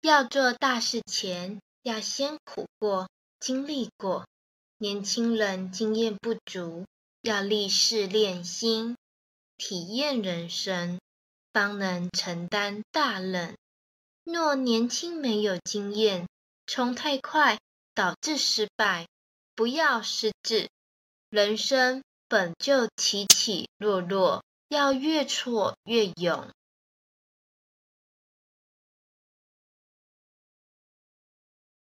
要做大事前，要先苦过、经历过。年轻人经验不足，要历事练心，体验人生，方能承担大任。若年轻没有经验，冲太快，导致失败，不要失志。人生本就起起落落，要越挫越勇。